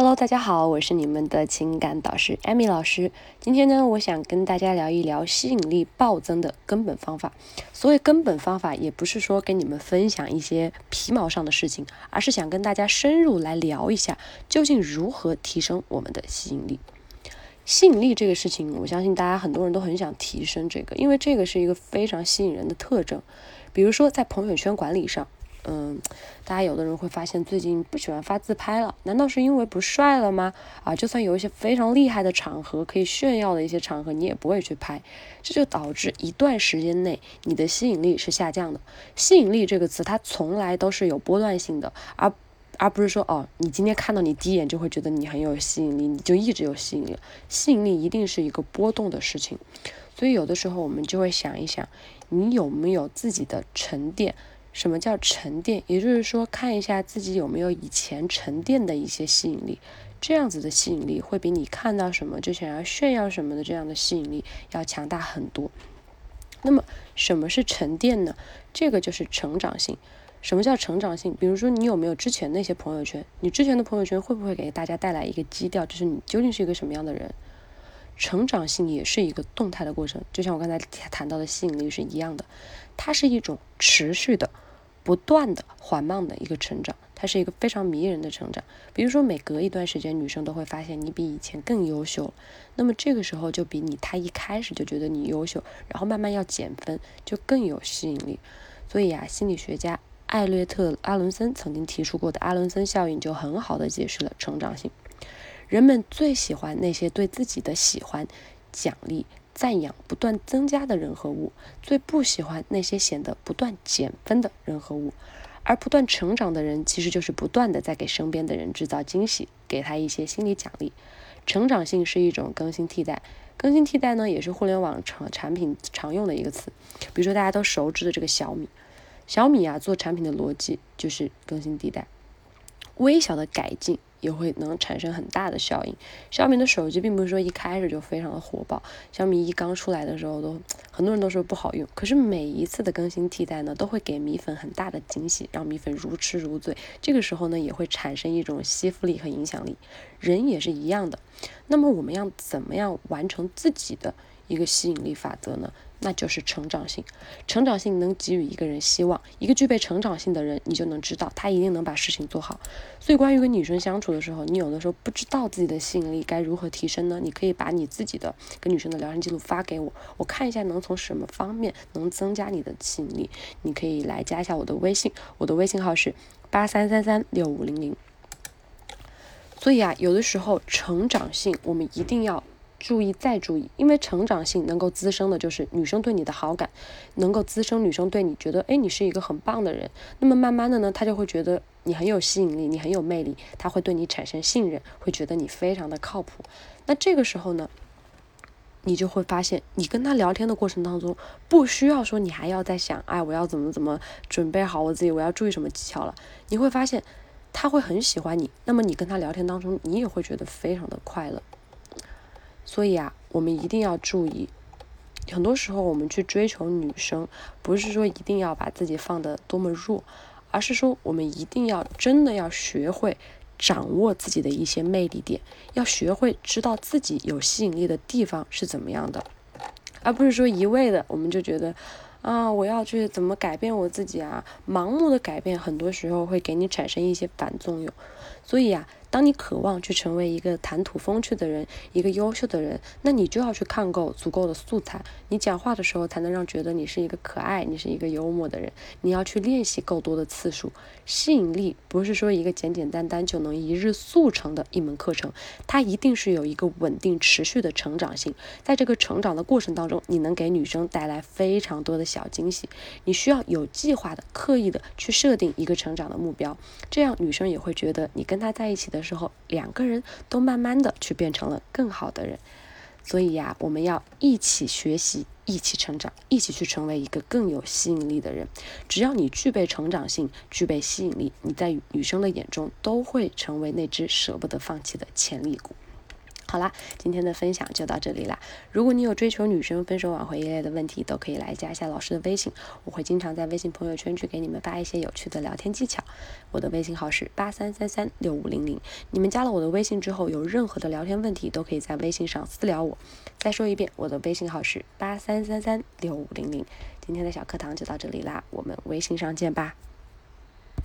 Hello，大家好，我是你们的情感导师艾米老师。今天呢，我想跟大家聊一聊吸引力暴增的根本方法。所谓根本方法，也不是说跟你们分享一些皮毛上的事情，而是想跟大家深入来聊一下，究竟如何提升我们的吸引力。吸引力这个事情，我相信大家很多人都很想提升这个，因为这个是一个非常吸引人的特征。比如说在朋友圈管理上。嗯，大家有的人会发现最近不喜欢发自拍了，难道是因为不帅了吗？啊，就算有一些非常厉害的场合可以炫耀的一些场合，你也不会去拍，这就导致一段时间内你的吸引力是下降的。吸引力这个词，它从来都是有波段性的，而而不是说哦，你今天看到你第一眼就会觉得你很有吸引力，你就一直有吸引力。吸引力一定是一个波动的事情，所以有的时候我们就会想一想，你有没有自己的沉淀？什么叫沉淀？也就是说，看一下自己有没有以前沉淀的一些吸引力，这样子的吸引力会比你看到什么就想要炫耀什么的这样的吸引力要强大很多。那么，什么是沉淀呢？这个就是成长性。什么叫成长性？比如说，你有没有之前那些朋友圈？你之前的朋友圈会不会给大家带来一个基调，就是你究竟是一个什么样的人？成长性也是一个动态的过程，就像我刚才谈到的吸引力是一样的，它是一种持续的、不断的、缓慢的一个成长，它是一个非常迷人的成长。比如说，每隔一段时间，女生都会发现你比以前更优秀了，那么这个时候就比你她一开始就觉得你优秀，然后慢慢要减分，就更有吸引力。所以啊，心理学家艾略特·阿伦森曾经提出过的阿伦森效应，就很好的解释了成长性。人们最喜欢那些对自己的喜欢、奖励、赞扬不断增加的人和物，最不喜欢那些显得不断减分的人和物。而不断成长的人，其实就是不断的在给身边的人制造惊喜，给他一些心理奖励。成长性是一种更新替代，更新替代呢，也是互联网产产品常用的一个词。比如说大家都熟知的这个小米，小米啊做产品的逻辑就是更新替代，微小的改进。也会能产生很大的效应。小米的手机并不是说一开始就非常的火爆，小米一刚出来的时候都很多人都说不好用。可是每一次的更新替代呢，都会给米粉很大的惊喜，让米粉如痴如醉。这个时候呢，也会产生一种吸附力和影响力。人也是一样的。那么我们要怎么样完成自己的一个吸引力法则呢？那就是成长性，成长性能给予一个人希望。一个具备成长性的人，你就能知道他一定能把事情做好。所以，关于跟女生相处的时候，你有的时候不知道自己的吸引力该如何提升呢？你可以把你自己的跟女生的聊天记录发给我，我看一下能从什么方面能增加你的吸引力。你可以来加一下我的微信，我的微信号是八三三三六五零零。所以啊，有的时候成长性我们一定要。注意再注意，因为成长性能够滋生的就是女生对你的好感，能够滋生女生对你觉得，哎，你是一个很棒的人。那么慢慢的呢，她就会觉得你很有吸引力，你很有魅力，她会对你产生信任，会觉得你非常的靠谱。那这个时候呢，你就会发现，你跟她聊天的过程当中，不需要说你还要在想，哎，我要怎么怎么准备好我自己，我要注意什么技巧了。你会发现，他会很喜欢你，那么你跟他聊天当中，你也会觉得非常的快乐。所以啊，我们一定要注意，很多时候我们去追求女生，不是说一定要把自己放得多么弱，而是说我们一定要真的要学会掌握自己的一些魅力点，要学会知道自己有吸引力的地方是怎么样的，而不是说一味的我们就觉得啊，我要去怎么改变我自己啊，盲目的改变，很多时候会给你产生一些反作用。所以呀。当你渴望去成为一个谈吐风趣的人，一个优秀的人，那你就要去看够足够的素材。你讲话的时候才能让觉得你是一个可爱，你是一个幽默的人。你要去练习够多的次数。吸引力不是说一个简简单单就能一日速成的一门课程，它一定是有一个稳定持续的成长性。在这个成长的过程当中，你能给女生带来非常多的小惊喜。你需要有计划的、刻意的去设定一个成长的目标，这样女生也会觉得你跟她在一起的。的时候，两个人都慢慢的去变成了更好的人，所以呀，我们要一起学习，一起成长，一起去成为一个更有吸引力的人。只要你具备成长性，具备吸引力，你在女生的眼中都会成为那只舍不得放弃的潜力股。好啦，今天的分享就到这里啦。如果你有追求女生分手挽回一类的问题，都可以来加一下老师的微信，我会经常在微信朋友圈去给你们发一些有趣的聊天技巧。我的微信号是八三三三六五零零，你们加了我的微信之后，有任何的聊天问题都可以在微信上私聊我。再说一遍，我的微信号是八三三三六五零零。今天的小课堂就到这里啦，我们微信上见吧。